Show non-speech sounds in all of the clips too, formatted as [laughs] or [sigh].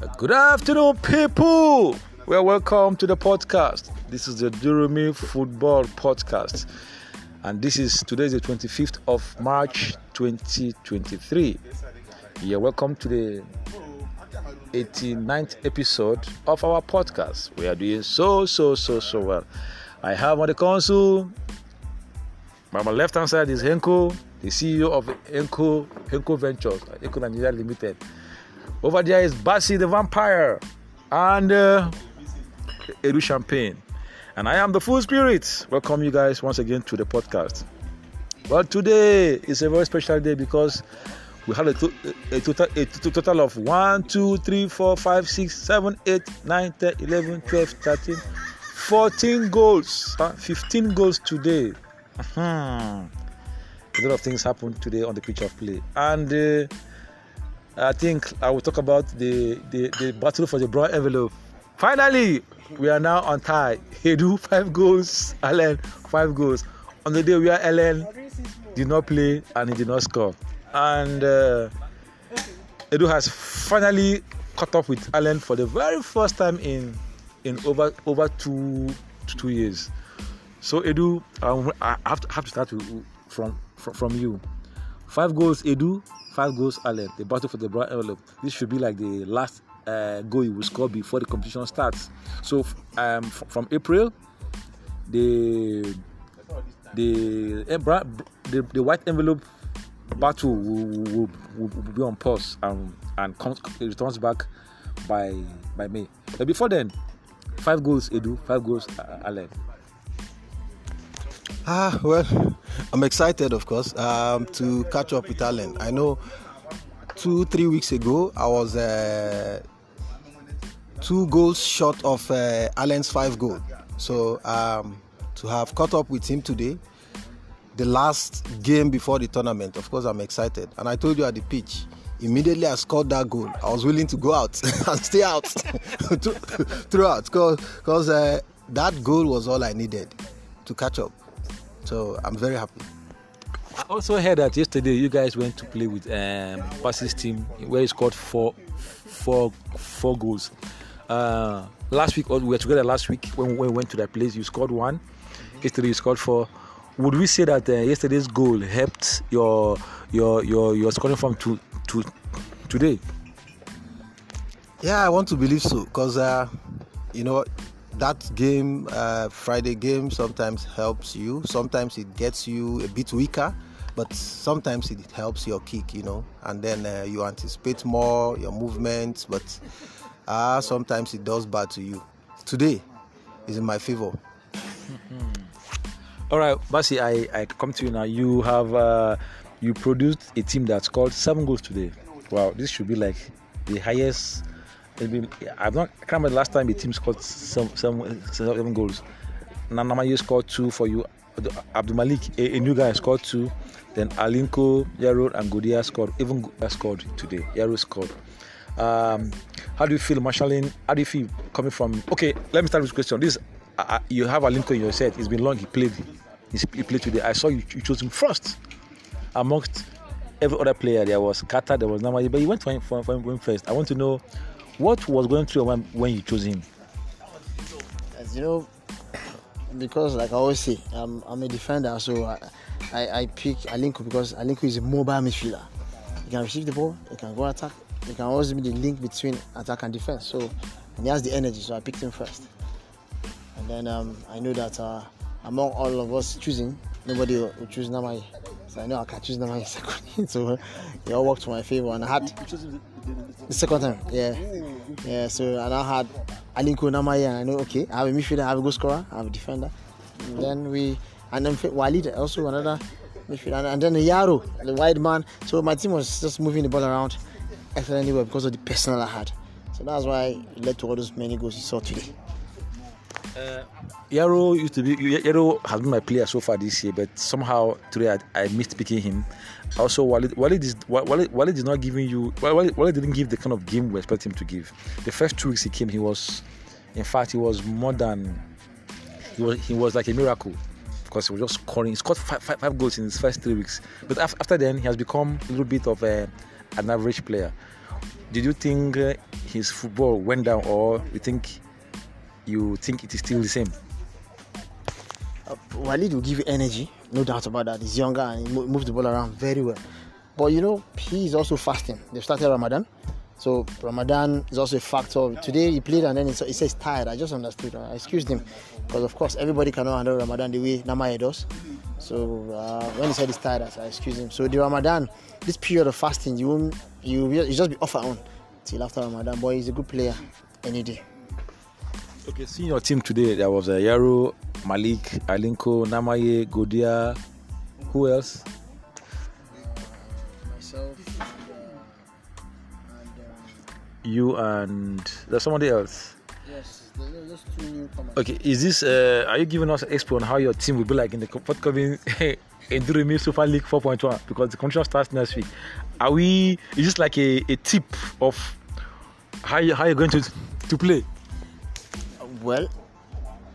Good afternoon, people. Well, welcome to the podcast. This is the Durumi Football Podcast, and this is today is the 25th of March 2023. You're welcome to the 89th episode of our podcast. We are doing so, so, so, so well. I have on the console, by my left hand side is Henko, the CEO of Henko, Henko Ventures, Henko Nigeria Limited. Over there is Basi the Vampire and uh, Edu Champagne. And I am the Full Spirit. Welcome you guys once again to the podcast. Well, today is a very special day because we had a, to- a, total, total of 1, 2, 3, 4, 5, 6, 7, 8, 9, 10, 11, 12, 13, 14 goals. Huh? 15 goals today. Hmm. [laughs] A lot of things happened today on the pitch of play. And uh, I think I will talk about the, the, the battle for the brown envelope. Finally, we are now on tie. Edu [laughs] five goals, Allen five goals. On the day where Allen did not play and he did not score, and uh, Edu has finally caught up with Allen for the very first time in in over over two two years. So Edu, I have to, start from, from from you. Five goals Edu, five goals Allen. The battle for the brown envelope. This should be like the last uh, goal you will score before the competition starts. So um, f- from April, the the, the the white envelope battle will, will, will, will be on pause and and comes, returns back by by May. But before then, five goals Edu, five goals Allen. Ah, well, I'm excited, of course, um, to catch up with Allen. I know two, three weeks ago, I was uh, two goals short of uh, Allen's five goal. So um, to have caught up with him today, the last game before the tournament, of course, I'm excited. And I told you at the pitch, immediately I scored that goal, I was willing to go out [laughs] and stay out [laughs] throughout because uh, that goal was all I needed to catch up. So I'm very happy. I also heard that yesterday you guys went to play with um, Basi's team where he scored four, four, four goals. Uh, last week, we were together last week when, when we went to that place. You scored one. Yesterday you scored four. Would we say that uh, yesterday's goal helped your your your your scoring from to to today? Yeah, I want to believe so because uh, you know that game, uh, Friday game, sometimes helps you. Sometimes it gets you a bit weaker, but sometimes it helps your kick, you know, and then uh, you anticipate more your movements. But uh, [laughs] sometimes it does bad to you. Today is in my favor. [laughs] All right, Basi, I, I come to you now. You have uh, you produced a team that's called seven goals today. Wow, this should be like the highest. Maybe, I've not. I can't remember the last time a team scored some seven, seven goals. Nanama you scored two for you. Abdul Malik, a, a, new guy, scored two. Then Alinko, Yaro, and Godia scored. Even Godia scored today. Yaro scored. Um, how do you feel marshalling? How do you feel coming from? Okay, let me start with this question. This uh, you have Alinko in your set. It's been long. He played. He played today. I saw you, you chose him first amongst every other player. There was Kata, there was Namadi, but he went for him, for, for him first. I want to know what was going through your mind when you chose him. As you know, [coughs] because like I always say, I'm, I'm a defender, so I, I, I pick Alinko because Alinko is a mobile midfielder. He can receive the ball, he can go attack, he can always be the link between attack and defense. So and he has the energy, so I picked him first. And then um, I know that uh, among all of us choosing, nobody will, will choose Namaye. So I know I can choose Namaye second. [laughs] so it all worked to my favor. And I had the second time, yeah, yeah. So and I had Alinko Namaye, and I know okay, I have a midfielder, I have a goal scorer, I have a defender. Then we and then Walid also another midfielder, and, and then Yaro, the wide man. So my team was just moving the ball around excellently well because of the personnel I had. So that's why it led to all those many goals you saw today. Uh, Yaro used to be Yaro has been my player so far this year, but somehow today I, I missed picking him. Also, Walid, Walid, is, Walid, Walid is not giving you. Walid, Walid didn't give the kind of game we expect him to give. The first two weeks he came, he was, in fact, he was more than. He was, he was like a miracle because he was just scoring. He scored five, five, five goals in his first three weeks. But after, after then, he has become a little bit of a, an average player. did you think uh, his football went down, or you think you think it is still the same? Uh, Walid will give you energy, no doubt about that. He's younger and he moves the ball around very well. But you know, he's also fasting. They've started Ramadan. So Ramadan is also a factor. Today he played and then he says tired. I just understood. I excused him because of course everybody cannot handle Ramadan the way Namaye does. So uh, when he said he's tired, I excused him. So the Ramadan, this period of fasting, you won't, you just be off and on till after Ramadan. Boy, he's a good player any day. Okay, seeing your team today, there was a uh, Yaro, Malik, Alinko, Namaye, Godia. Who else? Myself. you and there's somebody else. Yes, there's two newcomers. Okay, is this? Uh, are you giving us an expo on how your team will be like in the forthcoming [laughs] Enduremi Super League 4.1 because the competition starts next week? Are we? Is this like a, a tip of how you, how you're going to to play? Well,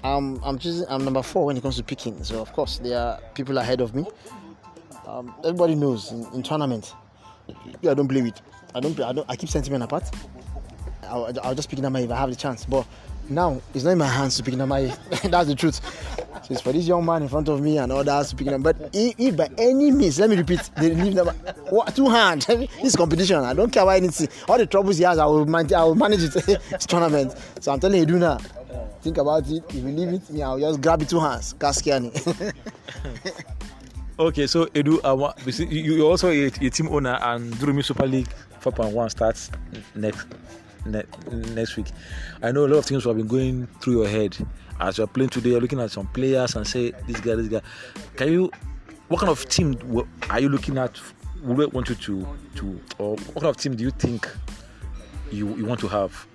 um, I'm choosing. I'm number four when it comes to picking. So of course there are people ahead of me. Um, everybody knows in, in tournament. Yeah, I don't play with. I don't. I don't. I keep sentiment apart. I'll, I'll just pick number if I have the chance. But now it's not in my hands to pick number. [laughs] That's the truth. So it's for this young man in front of me and others to pick number. But if, if, by any means, let me repeat, they leave what, two hands. [laughs] this competition. I don't care why anything. All the troubles he has, I will manage. I will manage it. [laughs] it's tournament. So I'm telling you, do now. Think about it. If you leave it, me, I'll just grab it two hands. Kaskiani. [laughs] okay, so Edu, uh, you also a, a team owner and Durumi Super League 4.1 starts next ne- next week. I know a lot of things have been going through your head as you're playing today. You're looking at some players and say, "This guy, this guy." Can you? What kind of team are you looking at? Would want you to to or what kind of team do you think you you want to have?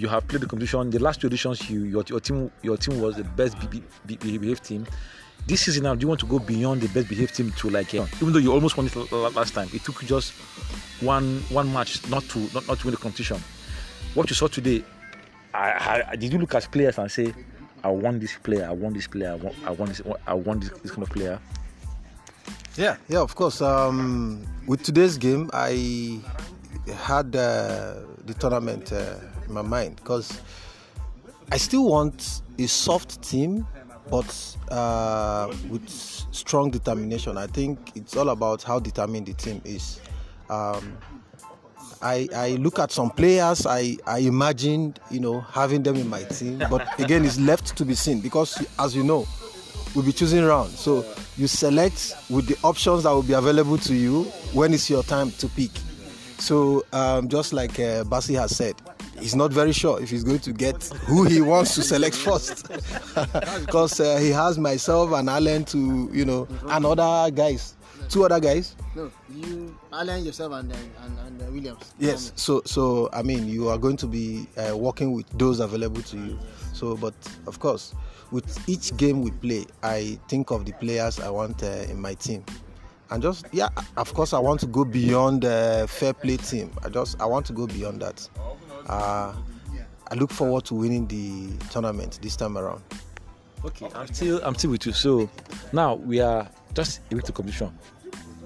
You have played the competition. The last two editions, you your, your team your team was the best behaved team. This season now, do you want to go beyond the best behaved team to like, uh, even though you almost won it last time, it took you just one one match not to not, not to win the competition what you saw today, I, I, did you look at players and say, I want this player, I want this player, I want, I want this, I want this, this kind of player? Yeah, yeah, of course. Um, with today's game, I had uh, the tournament uh, in my mind because I still want a soft team, but uh, with strong determination. I think it's all about how determined the team is. Um, I, I look at some players, I, I imagined, you know, having them in my team. But [laughs] again, it's left to be seen because, as you know, we'll be choosing round. So you select with the options that will be available to you when it's your time to pick. So um, just like uh, Basi has said, he's not very sure if he's going to get who he wants to select [laughs] first [laughs] because uh, he has myself and Allen to, you know, and other guys two other guys. No, you, Allen, yourself, and and, and uh, Williams. Yes. So so I mean, you are going to be uh, working with those available to you. So, but of course, with each game we play, I think of the players I want uh, in my team. And just yeah, of course, I want to go beyond the fair play team. I just I want to go beyond that. Uh, I look forward to winning the tournament this time around. Okay, I'm still I'm still with you. So now we are just a week to competition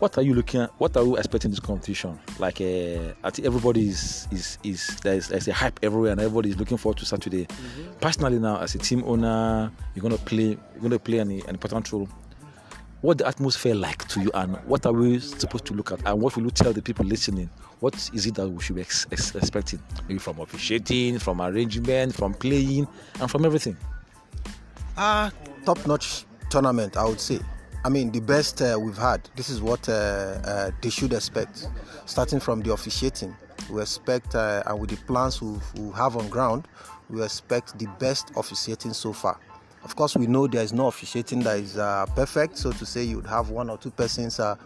what are you looking at? What are you expecting this competition? Like, uh, I think everybody is is is there's, there's a hype everywhere, and everybody is looking forward to Saturday. Mm-hmm. Personally, now as a team owner, you're gonna play you're gonna play an, an important role. What the atmosphere like to you, and what are we supposed to look at, and what will you tell the people listening? What is it that we should be ex- ex- expecting? Maybe from officiating, from arrangement, from playing, and from everything. Ah, uh, top-notch tournament, I would say. I mean, the best uh, we've had. This is what uh, uh, they should expect. Starting from the officiating, we expect, uh, and with the plans we have on ground, we expect the best officiating so far. Of course, we know there is no officiating that is uh, perfect. So to say, you would have one or two persons, uh,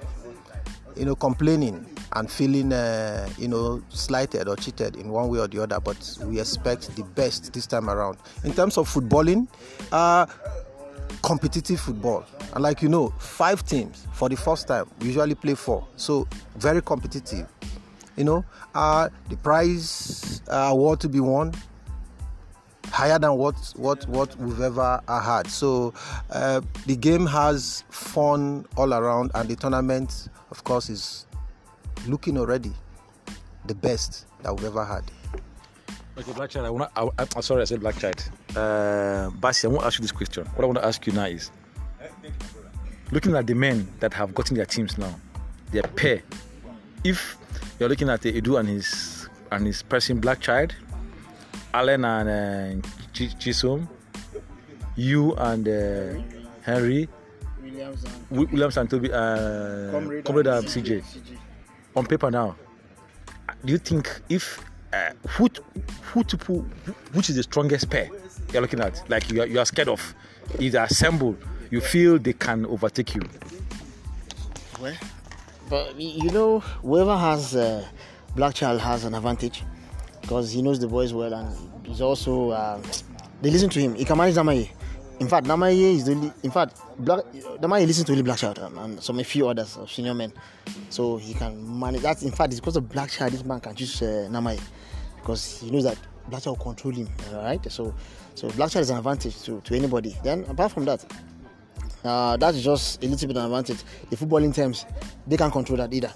you know, complaining and feeling, you know, slighted or cheated in one way or the other. But we expect the best this time around. In terms of footballing competitive football. And like you know, five teams for the first time. We usually play four. So very competitive. You know, uh, the prize uh, award to be won higher than what what what we've ever had. So uh, the game has fun all around, and the tournament, of course, is looking already the best that we've ever had. Okay, Black Child, I wanna, I, I'm sorry I said Black Child. Uh, Basi, I want to ask you this question. What I want to ask you now is looking at the men that have gotten their teams now, their pair. If you're looking at Edu and his and his person Black Child, Allen and uh, Ch- Chisom, you and uh, Henry, Williams and Wi- Williams and Toby, uh, Comrade and CJ. On paper now, do you think if uh, who who to put which is the strongest pair you're looking at? Like you are, you are scared of, either assemble, you feel they can overtake you. Well, but you know, whoever has uh, Black Child has an advantage because he knows the boys well and he's also um, they listen to him. He can manage Namaye. In fact, Namaye is the only. In fact, Black Namaye listens to only Black Child um, and some a few others of senior men, so he can manage. That's in fact it's because of Black Child this man can choose uh, Namaye because he knows that Black Child will control him. All right, so so Black Child is an advantage to to anybody. Then apart from that, uh, that is just a little bit of an advantage. The footballing terms, they can't control that either.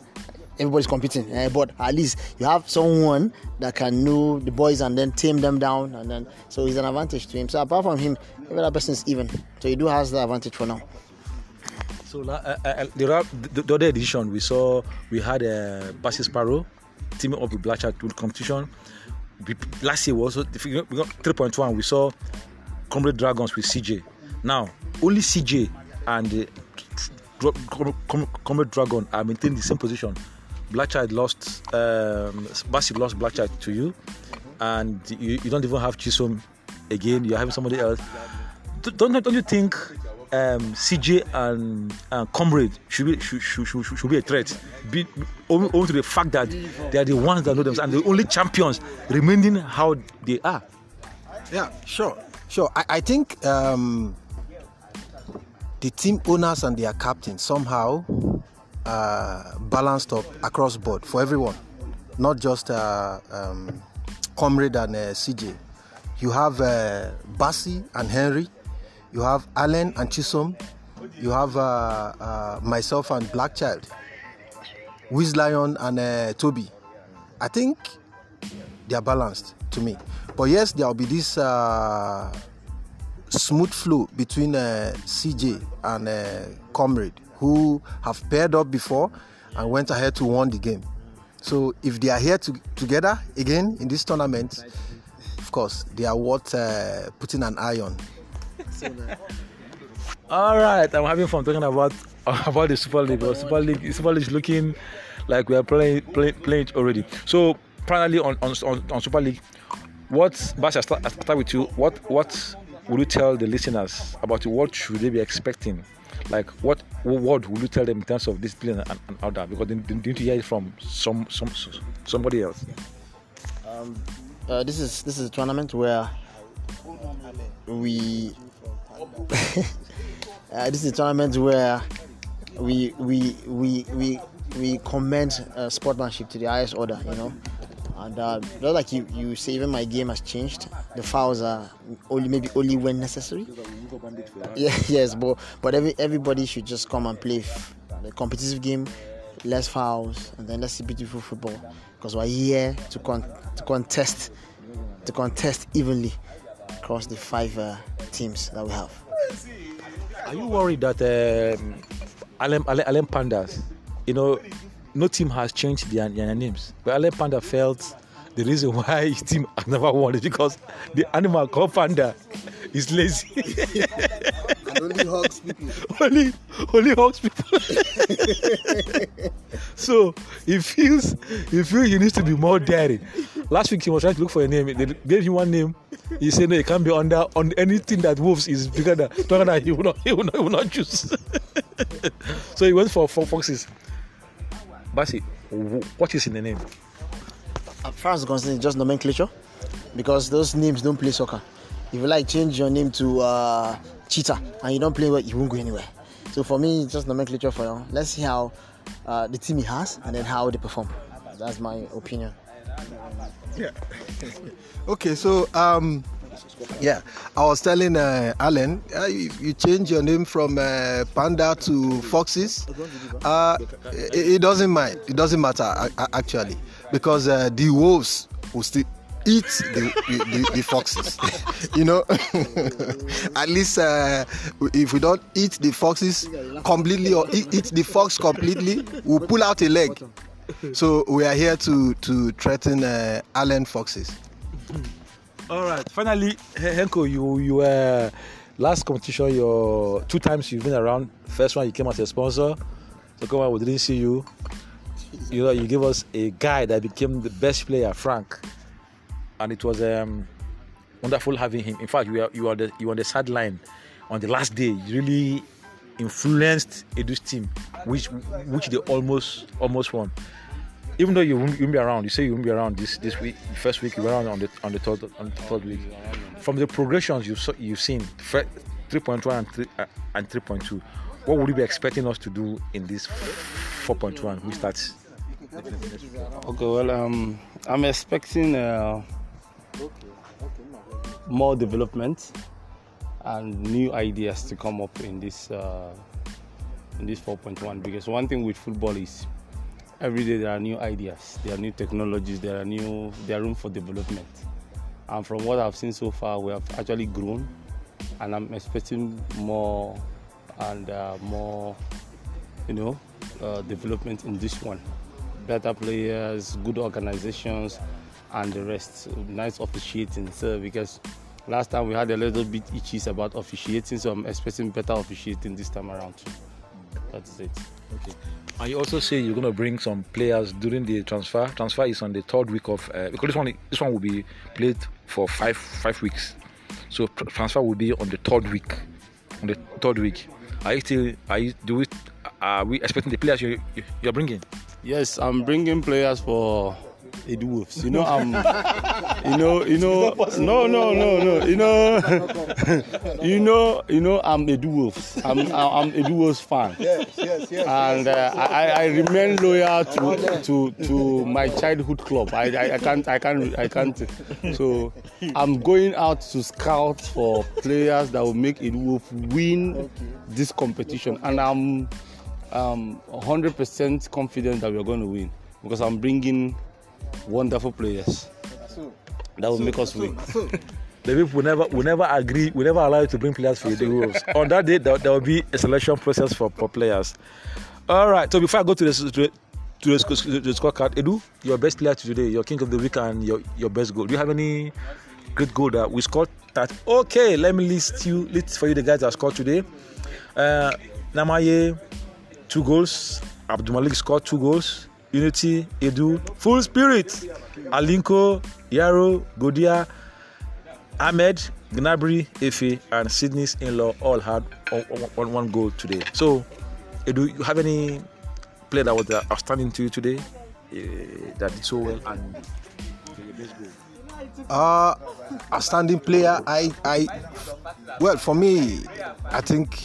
Everybody's competing, eh, but at least you have someone that can know the boys and then tame them down, and then so it's an advantage to him. So apart from him, every other person is even. So he do has the advantage for now. So uh, uh, the, the, the other edition we saw we had uh, Basis Sparrow teaming up with Black to the competition. We, last year we also we got 3.1. We saw Comrade Dragons with CJ. Now only CJ and Comrade Dragon are maintaining the same position. Black Child lost um, Bassett lost Black Child to you, and you, you don't even have Chisom again. You're having somebody else. Don't don't you think um, CJ and uh, Comrade should be should, should, should, should be a threat? Be, owing, to the fact that they are the ones that know themselves and the only champions remaining how they are. Yeah, sure, sure. I, I think um, the team owners and their captain somehow uh, balanced up across board for everyone, not just uh, um, Comrade and uh, CJ. You have uh, Basi and Henry, you have Allen and Chisom, you have uh, myself and Blackchild, Wiz Lion and Toby. I think they are balanced to me. But yes, there will be this uh, smooth flow between uh, CJ and uh, Comrade, who have paired up before and went ahead to win the game. So if they are here to, together again in this tournament, of course, they are worth uh, putting an eye on. [laughs] All right, I'm having fun talking about [laughs] about the Super League. Because Super League, Super League is looking like we are playing play, playing it already. So, finally on on, on, Super League, what Bas, I start, I start with you. What what would you tell the listeners about? What should they be expecting? Like what what would you tell them in terms of discipline and, and all that? Because they, they need to hear it from some some somebody else. Uh, this is this is a tournament where we [laughs] uh, this is a tournament where we we we we we commend uh, sportsmanship to the highest order you know and uh, just like you you say even my game has changed the fouls are only maybe only when necessary yeah yes but but every everybody should just come and play f- the competitive game less fouls and then let's see beautiful football. Because we're here to con- to contest to contest evenly across the five uh, teams that we have. Are you worried that um, Alem, Alem, Alem Pandas, you know, no team has changed their, their names, but Alem Panda felt the reason why [laughs] his team has never won is because the animal called Panda is lazy. only hugs people. [laughs] only, only hugs people. [laughs] so he feels, he feels he needs to be more daring. Last week he was trying to look for a name. They gave him one name. He said no, it can't be under on anything that wolves is bigger than taller than he will not, he will not, he will not choose. so he went for four foxes. Basi, wh- what is in the name? As far as concerned, it's just nomenclature because those names don't play soccer. If you like change your name to uh, Cheetah and you don't play well, you won't go anywhere. So for me, it's just nomenclature for now. Let's see how uh, the team he has and then how they perform. That's my opinion. Yeah. [laughs] okay, so um, yeah, I was telling uh, Allen, uh, you, you change your name from uh, Panda to Foxes. Uh, it, it doesn't mind. It doesn't matter actually. Because uh, the wolves will still eat the, the, the foxes. [laughs] you know, [laughs] at least uh, if we don't eat the foxes completely or eat, eat the fox completely, we'll pull out a leg. So we are here to to threaten uh, Allen foxes. All right. Finally, Henko, you you were last competition. Your two times you've been around. First one you came as a sponsor. Second one we didn't see you. You know you gave us a guy that became the best player, Frank, and it was um, wonderful having him. In fact, you were you the you on the sideline on the last day. You really influenced Edu's team, which which they almost almost won even though you won't, you won't, be around, you say you won't be around this this week, first week you were around on the on the third on the third week. From the progressions you've you've seen, three point one and uh, and three point two, what would you be expecting us to do in this four point one? We start. Okay, well, um, I'm expecting uh, more development and new ideas to come up in this uh, in this 4.1 because one thing with football is every day there are new ideas, there are new technologies, there are new there are room for development. And from what I've seen so far, we have actually grown, and I'm expecting more and uh, more, you know, uh, development in this one. Better players, good organizations, and the rest. Nice officiating, so because last time we had a little bit itches about officiating, so I'm expecting better officiating this time around. That's it. Okay. And you also say you're going to bring some players during the transfer. Transfer is on the third week of uh, because this one this one will be played for five five weeks. So transfer will be on the third week. On the third week, are you still are you do we are we expecting the players you you're bringing? Yes, I'm bringing players for Edu Wolves. You know, I'm, [laughs] you know, you know, no, no, no, no, you know, [laughs] you know, you know, I'm Edu Wolves. I'm, I'm Edu Wolves fan. Yes, yes, yes. And uh, I, I remain loyal to, to, to my childhood club. I, I, I can't, I can't, I can't. So I'm going out to scout for players that will make Edu Wolves win this competition, and I'm um, 100% confident that we're going to win because I'm bringing wonderful players that will make us win. [laughs] the people will never will never agree, will never allow you to bring players for the rules. On that day, there, there, will be a selection process for, for players. All right. So before I go to the to, to the, the scorecard, Edu, your best player today, your king of the week, and your, your best goal. Do you have any great goal that we scored? That okay? Let me list you list for you the guys that scored today. Uh, Namaye, two goals. Abdul Malik scored two goals. Unity, Edu, Full Spirit, Alinko, Yaro, Godia, Ahmed, Gnabry, Efe, and Sydney's in-law all had one, goal today. So, Edu, you have any player that was outstanding to you today uh, that did so well and uh, outstanding player. I, I, well, for me, I think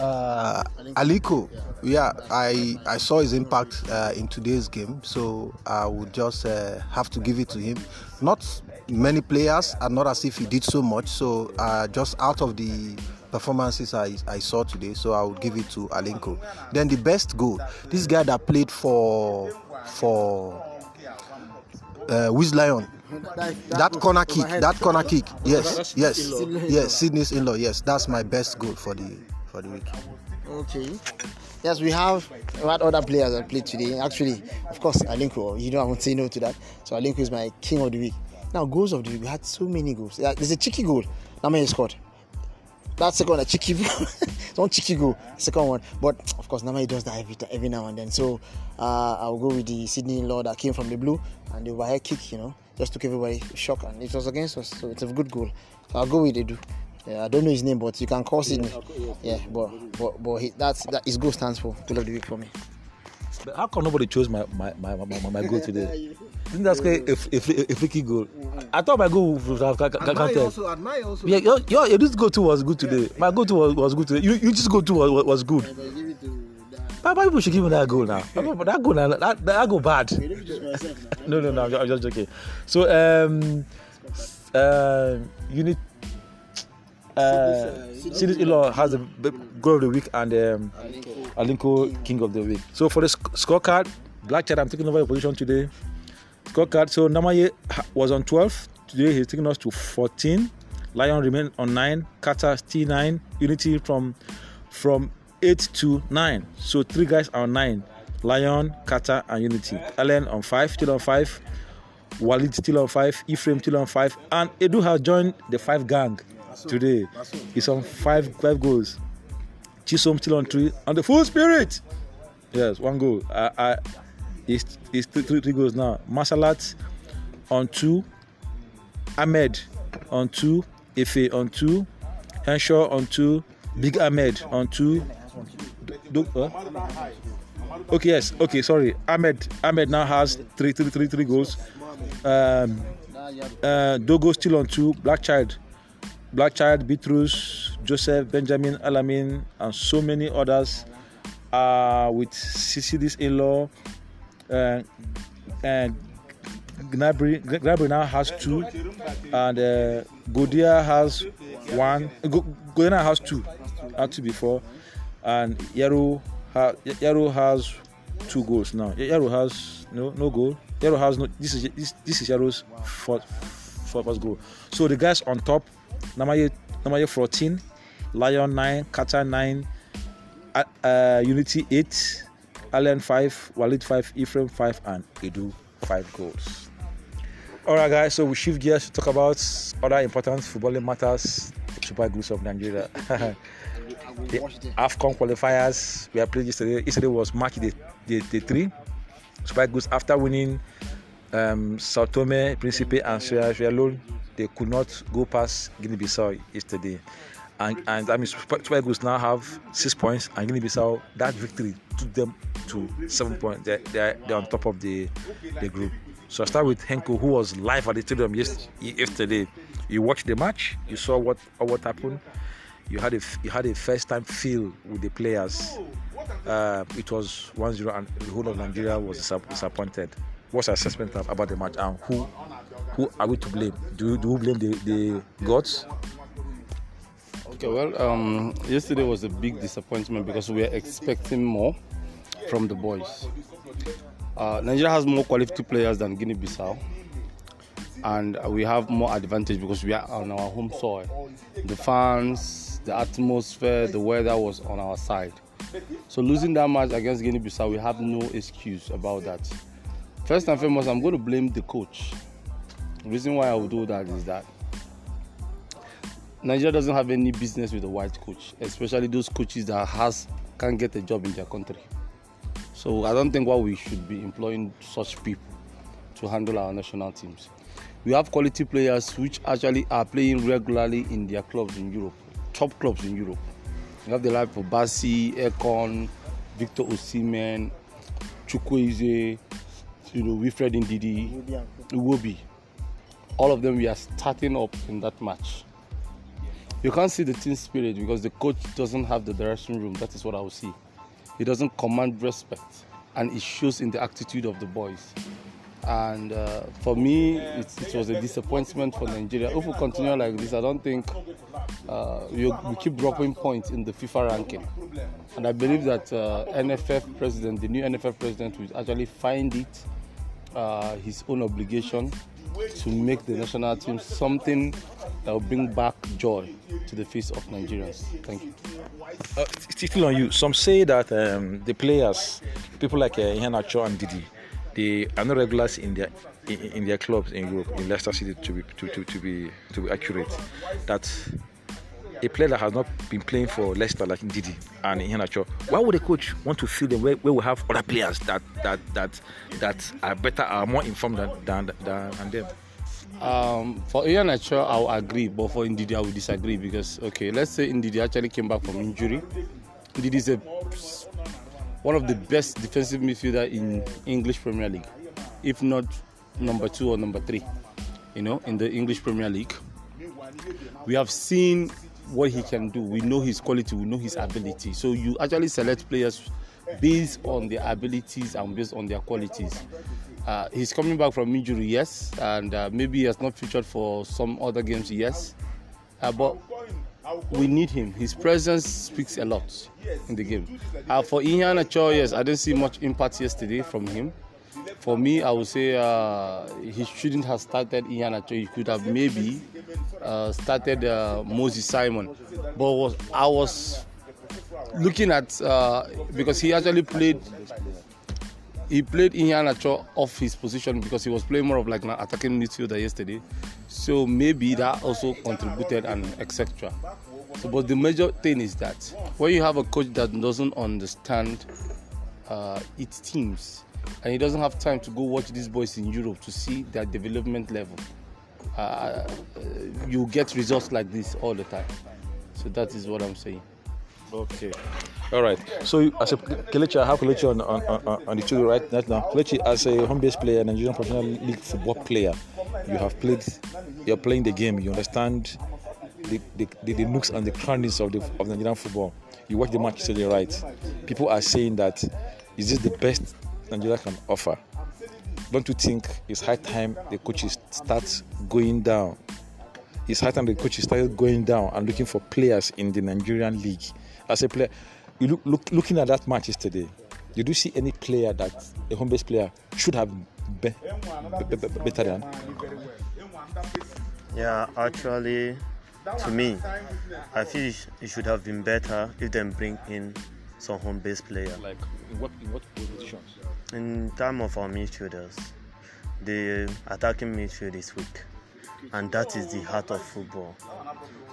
uh, Alinko, yeah, I I saw his impact uh, in today's game, so I would just uh, have to give it to him. Not many players, and not as if he did so much. So uh, just out of the performances I, I saw today, so I would give it to Alinko. Then the best goal, this guy that played for for uh, Wiz Lion. That, corner kick, that corner kick, yes, yes, yes, Sydney's in-law, yes, that's my best goal for the for the week. Okay. Yes, we have we had other players that played today. Actually, of course, Alinko. You know, I won't say no to that. So Alinko is my king of the week. Now, goals of the week. We had so many goals. There's a cheeky goal. Namaye scored. That second one, a cheeky, [laughs] not cheeky goal. Second one, but of course, Namaye does that every every now and then. So uh, I'll go with the Sydney law that came from the blue and the overhead kick. You know, just took everybody shock and it was against us. So it's a good goal. So I'll go with Edu. Yeah, I don't know his name, but you can call Sydney. Yeah, but but but he, that's that his goal stands for goal of the week for me. But how come nobody chose my my my, my, my goal today? Isn't that a, a, a, freaky goal? I thought my goal would have counted. Also, also. Yeah, your, your, your this goal too was good today. My goal too was, was good today. You, you just go too was, was good. Why people should give me that goal now? but That goal now, that, that goal bad. no, no, no, I'm just joking. So, um, uh, you need uh, Sidis Ilo has the goal of the week and um, Alinko King of the week. So for the sc- scorecard, Black Child, I'm taking over your position today. scorecard. So Namaye was on 12. Today he's taking us to 14. Lion remain on 9. Kata still 9. Unity from from 8 to 9. So three guys are on 9. Lion, Kata, and Unity. Allen on 5, still on 5. Walid still on 5. Ephraim still on 5. And Edu has joined the 5 gang today. He's on 5 5 goals. Chisom still on 3. On the full spirit. Yes, one goal. I, I, it's, it's three, three, three goals now. Masalat on 2. Ahmed on 2. Ife on 2. Henshaw on 2. Big Ahmed on 2. Do, huh? Okay, yes. Okay, sorry. Ahmed Ahmed now has three, three, three, three goals. Um, uh, Dogo still on two. Black Child, Black Child, Bitrus, Joseph, Benjamin, Alamin, and so many others. Uh, with Sydney's in-law, uh, and Gnabry, Gnabry now has two, and uh, Godia has one. Go- Godia has two, had two before, and Yaro ha, has two goals now. Yaro has no no goal. Yaro has no. This is this this is Yaro's fourth fourth goal. So the guys on top, Namaye Namaye 14, Lion 9, Kata 9, uh, uh, Unity 8, Allen 5, Walid 5, Ephraim 5, and Edu 5 goals. Alright, guys, so we shift gears to talk about other important footballing matters. Super Eagles of Nigeria. [laughs] the AFCON qualifiers we are played yesterday. Yesterday was day, day three. Super Eagles, after winning um, Sao Tome, Principe, and Sierra Leone, they could not go past Guinea Bissau yesterday. And, and I mean, Super Eagles now have six points, and Guinea Bissau, that victory took them to seven points. They're, they're, they're on top of the, the group. So I start with Henko, who was live at the stadium yesterday. You watched the match, you saw what what happened. You had a you had a first time feel with the players. Uh, it was 1-0 and the whole of Nigeria was disap- disappointed. What's your assessment about the match and who who are we to blame? Do do we blame the, the gods? Okay, well, um, yesterday was a big disappointment because we were expecting more from the boys. Uh, Nigeria has more quality players than Guinea-Bissau, and we have more advantage because we are on our home soil. The fans, the atmosphere, the weather was on our side. So losing that match against Guinea-Bissau, we have no excuse about that. First and foremost, I'm going to blame the coach. The reason why I will do that is that Nigeria doesn't have any business with a white coach, especially those coaches that has can't get a job in their country. So I don't think why we should be employing such people to handle our national teams. We have quality players which actually are playing regularly in their clubs in Europe, top clubs in Europe. We have the likes of Basi, Ekong, Victor Osimhen, Chukwueze, you know, Wilfred Ndidi, Iwobi. All of them we are starting up in that match. You can't see the team spirit because the coach doesn't have the dressing room. That is what I will see. He doesn't command respect, and it shows in the attitude of the boys. And uh, for me, it, it was a disappointment for Nigeria. If we continue like this, I don't think uh, we, we keep dropping points in the FIFA ranking. And I believe that uh, NFF president, the new NFF president, will actually find it uh, his own obligation to make the national team something that will bring back joy to the face of Nigerians. Thank you. Uh, it's still on you. Some say that um, the players, people like uh, Iheanacho and Ndidi, they are not regulars in their in, in their clubs in Europe, in Leicester City to be to, to, to be to be accurate. That a player that has not been playing for Leicester like Ndidi and Iheanacho, why would a coach want to fill them where, where we have other players that that that that are better, are more informed than than, than, than them? Um, for Iheanacho, I'll agree, but for Ndidi, I will disagree because, okay, let's say Ndidi actually came back from injury. Ndidi is a, one of the best defensive midfielder in English Premier League, if not number two or number three, you know, in the English Premier League. We have seen what he can do. We know his quality, we know his ability. So you actually select players based on their abilities and based on their qualities. Uh, he's coming back from injury, yes, and uh, maybe he has not featured for some other games, yes. Uh, but we need him. His presence speaks a lot in the game. Uh, for Iheanacho, yes, I didn't see much impact yesterday from him. for me, I would say uh, he shouldn't have started Iheanacho. He could have maybe uh, started uh, Moses Simon. But was, I was looking at uh, because he actually played. He played Iheanacho off his position because he was playing more of like an attacking midfielder yesterday. So maybe that also contributed and etc. So, but the major thing is that when you have a coach that doesn't understand uh, its teams and he doesn't have time to go watch these boys in Europe to see their development level, uh, uh you get results like this all the time. So that is what I'm saying. Okay. All right. So as a Kelechi, I have Kelechi on, on, on, on the studio right now. Kelechi, as a home-based player, Nigerian Professional League football player, you have played, you're playing the game. You understand the, the, the, the nooks and the crannies of the of Nigerian football. You watch the match, you say you're right. People are saying that is this the best Nigeria can offer? Don't you think it's high time the coaches start going down? It's high time the coaches start going down and looking for players in the Nigerian league. As a player, you look, look looking at that match yesterday. Did you see any player that a home-based player should have be, be, be, better than? Yeah, actually, to me, I feel it should have been better if they bring in some home-based player. Like in what in what positions? In terms of our midfielders, the attacking midfield is weak, and that is the heart of football.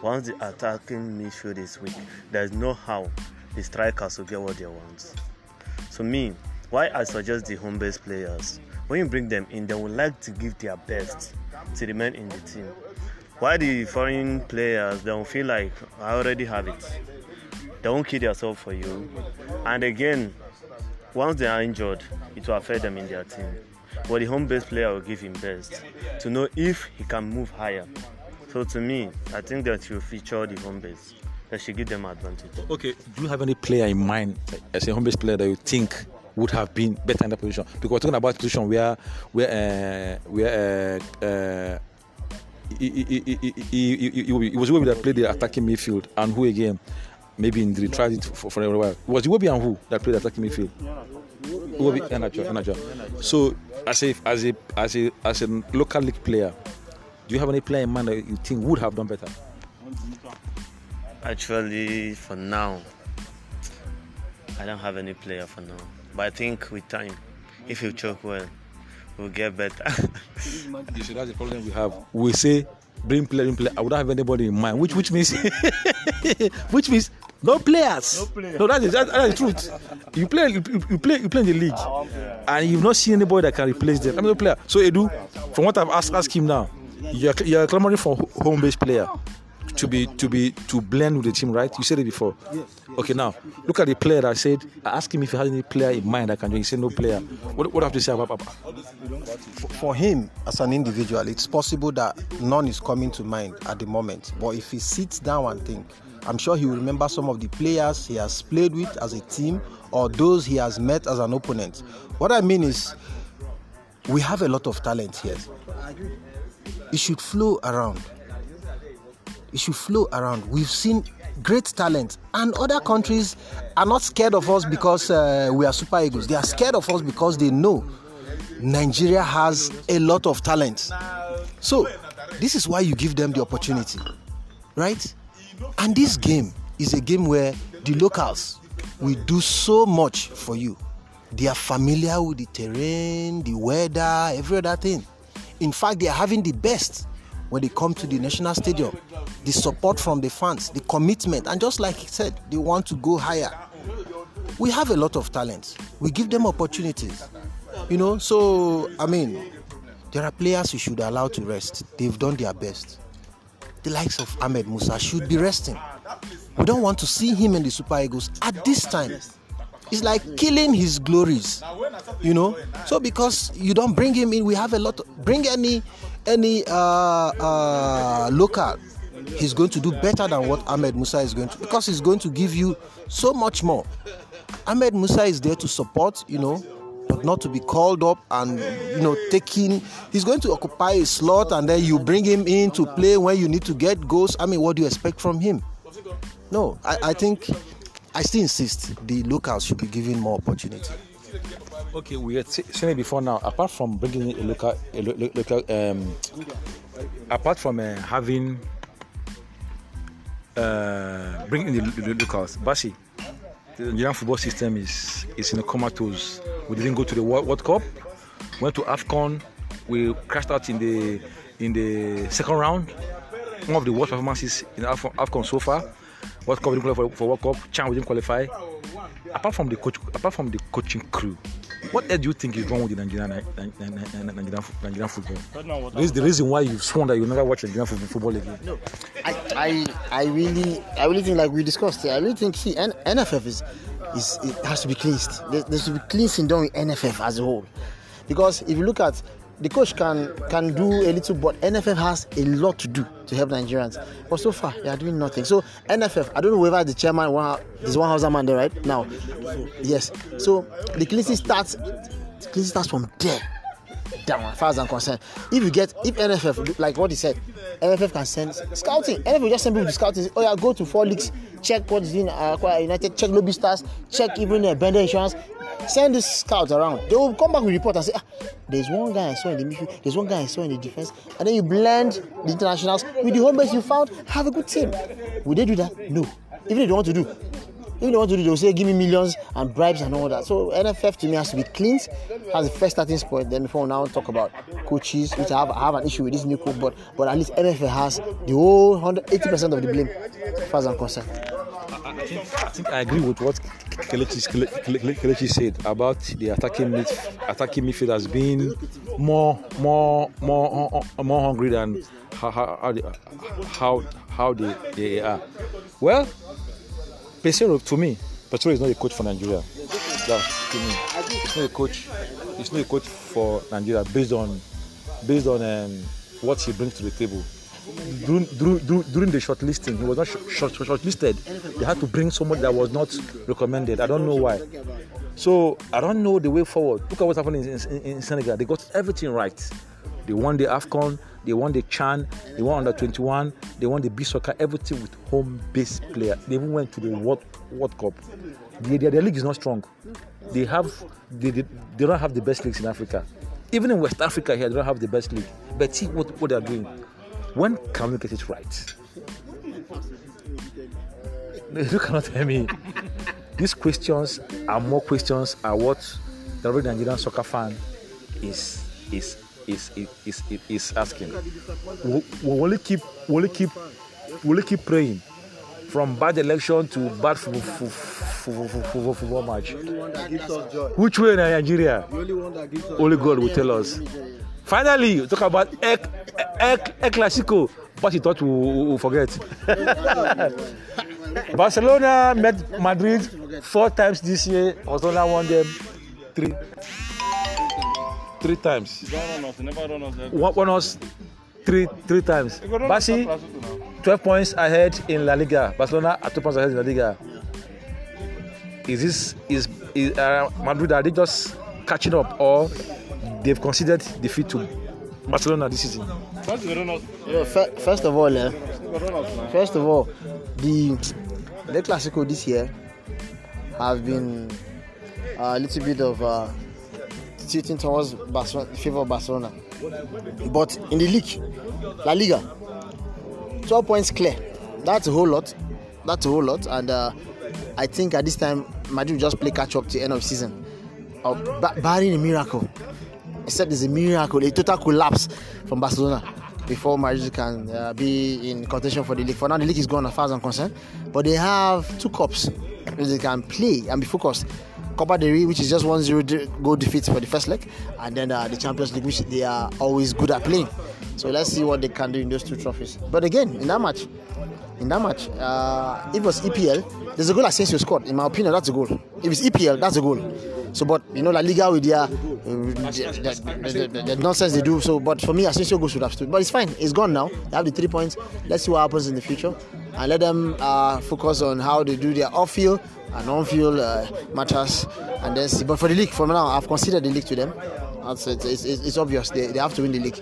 Once the attacking midfield is weak, there is no how the strikers will get what they want. So me, why I suggest the home-based players, when you bring them in, they would like to give their best to remain in the team. Why the foreign players they don't feel like I already have it. They won't kill themselves for you. And again, once they are injured, it will affect them in their team. But the home base player will give him best to know if he can move higher. So to me, I think that you feature the home base. That should give them advantage. Okay, do you have any player in mind as a home base player that you think would have been better in that position? Because we're talking about a position where where uh, where uh, uh, he, he, he, he, was Iwobi that played the attacking midfield and who again maybe in the tried it for, for a while. Was Iwobi and who that played attacking midfield? Iwobi and Iheanacho. So as a as a as a as a local league player, do you have any player in mind that you think would have done better? Actually, for now, I don't have any player for now. But I think with time, if you choke well, we'll get better. [laughs] you see, that's the problem we have. We say bring player, bring player. I would not have anybody in mind, which which means [laughs] which means no players. No, players. no that is that, that is the truth. You play you, you play you play in the league, ah, and you've not seen anybody that can replace them. I'm no player. So Edu, from what I've asked, asked him now, you're, you're clamoring for home based player to be to be to blend with the team, right? You said it before. Yes. Okay, now look at the player that said. I asked him if he had any player in mind that can do. He said no player. What what have to say about Papa? For him as an individual, it's possible that none is coming to mind at the moment. But if he sits down and think, I'm sure he will remember some of the players he has played with as a team or those he has met as an opponent. What I mean is, we have a lot of talent here it should flow around. It should flow around. We've seen great talent, and other countries are not scared of us because uh, we are super eagles. They are scared of us because they know Nigeria has a lot of talent. So, this is why you give them the opportunity, right? And this game is a game where the locals will do so much for you. They are familiar with the terrain, the weather, every other thing. In fact, they are having the best when they come to the national stadium. The support from the fans, the commitment, and just like he said, they want to go higher. We have a lot of talent. We give them opportunities. You know, so I mean, there are players you should allow to rest. They've done their best. The likes of Ahmed Musa should be resting. We don't want to see him in the Super Eagles at this time. It's like killing his glories, you know. So because you don't bring him in, we have a lot. Of, bring any any uh, uh, local, he's going to do better than what Ahmed Musa is going to because he's going to give you so much more. Ahmed Musa is there to support, you know, but not to be called up and you know taking. He's going to occupy a slot and then you bring him in to play when you need to get goals. I mean, what do you expect from him? No, I, I think I still insist the locals should be given more opportunity. Okay, we had seen it before now. Apart from bringing in a local, a lo- lo- local, um, apart from uh, having uh, bringing the locals, Bashi, the Nigerian football system is is in a comatose. We didn't go to the World, Cup, went to Afcon, we crashed out in the in the second round. One of the worst performances in Afcon, Afcon so far. World Cup we didn't qualify for, for World Cup. Chan we didn't qualify. Apart from the coach, apart from the coaching crew, what do you think is wrong with the Nigerian Nigerian, Nigerian, Nigerian football? This is the reason why you've sworn that you'll never watch Nigerian football, football again. I, I, I really, I really think like we discussed. I really think see, N- NFF is, is it has to be cleansed. There, there should be cleansing done with NFF as a whole, because if you look at the coach can can do a little, but NFF has a lot to do to help Nigerians. But so far they are doing nothing. So NFF, I don't know whether the chairman, one, there's one house man there right now. Yes. So the cleansing starts, the cleansing starts from there down as far as I'm concerned. If you get if NFF like what he said, NFF can send scouting. NFF just send people to scouting. Oh yeah, go to four leagues, check what's in uh, United, check Lobby Stars, check even uh, Bender Insurance. Send this scouts around. They will come back with report and say, ah, there's one guy I saw in the midfield, there's one guy I saw in the defense, and then you blend the internationals with the home base you found. Have a good team. Will they do that? No. Even if they want to do, if they want to do, they'll say give me millions and bribes and all that. So NFF to me has to be cleaned as the first starting point. Then before now talk about coaches, which I have, I have an issue with this new coach, but but at least NFF has the whole 180 percent of the blame, as far as I'm concerned. I think, I think I agree with what Kelechi, Kele- Kelechi said about the attacking mid, attacking midfielders being more more more more hungry than how how how they, they, are. Well, Peseiro to me, Peseiro is not a coach for Nigeria. To me. It's not a coach. It's not a coach for Nigeria based on based on um, what he brings to the table. During, during, during- the shortlisting, he was not short, short, shortlisted. They had to bring somebody that was not recommended. I don't know why. So I don't know the way forward. Look at what's happening in, in, in Senegal. They got everything right. They won the AFCON, they won the Chan, they won under 21, they won the B Soccer, everything with home based player. They even went to the World, World Cup. Their, their, their league is not strong. They have they, they, they don't have the best leagues in Africa. Even in West Africa here, they don't have the best league. But see what, what they're doing. When can we get it right? You cannot tell me. These questions and more questions are what the average Nigerian soccer fan is is is is is, is, is asking. Will, only keep only keep we only keep praying from bad election to bad football, football, football, football match. Which way in Nigeria? Only God will tell us. Finally, talk about El, Clasico. But he thought we we forget. [laughs] Barcelona met Madrid four times this year. Barcelona won them three, three times. us. Won, won us three, three times. Basi, 12 points ahead in La Liga. Barcelona are two points ahead in La Liga. Is this is, is uh, Madrid? Are they just catching up, or they've considered defeat to Barcelona this season? First, they run us. You know, fir- first of all, eh, They run us now. First of all, the the Clasico this year has been a little bit of uh, tilting towards Barcelona, favor Barcelona. But in the league, La Liga, 12 points clear. That's a whole lot. That's a whole lot. And uh, I think at this time, Madrid will just play catch up to the end of season. Uh, ba- barring a miracle, except there's a miracle, a total collapse from Barcelona before Madrid can uh, be in contention for the league. For now, the league is gone as far as I'm concerned, but they have two cups which they can play and be focused. Copa del Rey, which is just 1-0 goal defeat for the first leg, and then uh, the Champions League, which they are always good at playing. So let's see what they can do in those two trophies. But again, in that match, in that match, uh, it was EPL, there's a goal Asensio scored. In my opinion, that's a goal. If it's EPL, that's a goal. So, but you know, La Liga with their uh, the, the, the, the nonsense they do. So, but for me, Asensio goal should have stood. But it's fine. It's gone now. They have the three points. Let's see what happens in the future, and let them uh, focus on how they do their off-field and on-field uh, matters, and then see. But for the league, for now, I've considered the league to them. It's, it's, it's, it's obvious they, they have to win the league.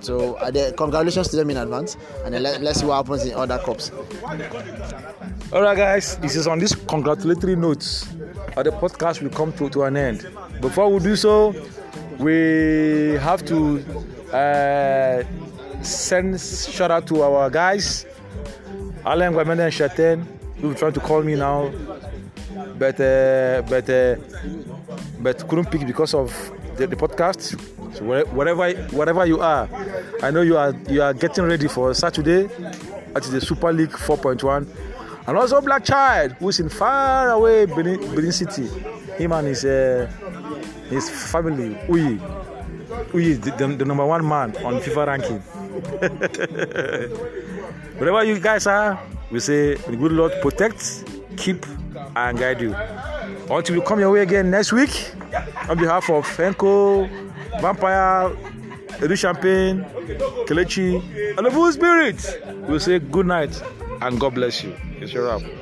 So, uh, they, congratulations to them in advance, and then let, let's see what happens in other cups. All right, guys. This is on this congratulatory notes. Uh, the podcast will come to, to an end. Before we do so, we have to uh, send shout out to our guys, Allen Guamende and Shaten, who trying to call me now, but uh, but uh, but couldn't pick because of the, the podcast. So wherever wherever you are, I know you are you are getting ready for Saturday. at the Super League 4.1, and also Black Child, who's in far away Benin, Benin City. Him and his uh, his family, Uyi. Uyi is the, the, the number one man on FIFA ranking. [laughs] Wherever you guys are, we say the good Lord protect, keep, and guide you. Until we come your way again next week, on behalf of Henko, Vampire, Edu Champagne, Kelechi, and the Full Spirit, we say good night and God bless you. It's your wrap.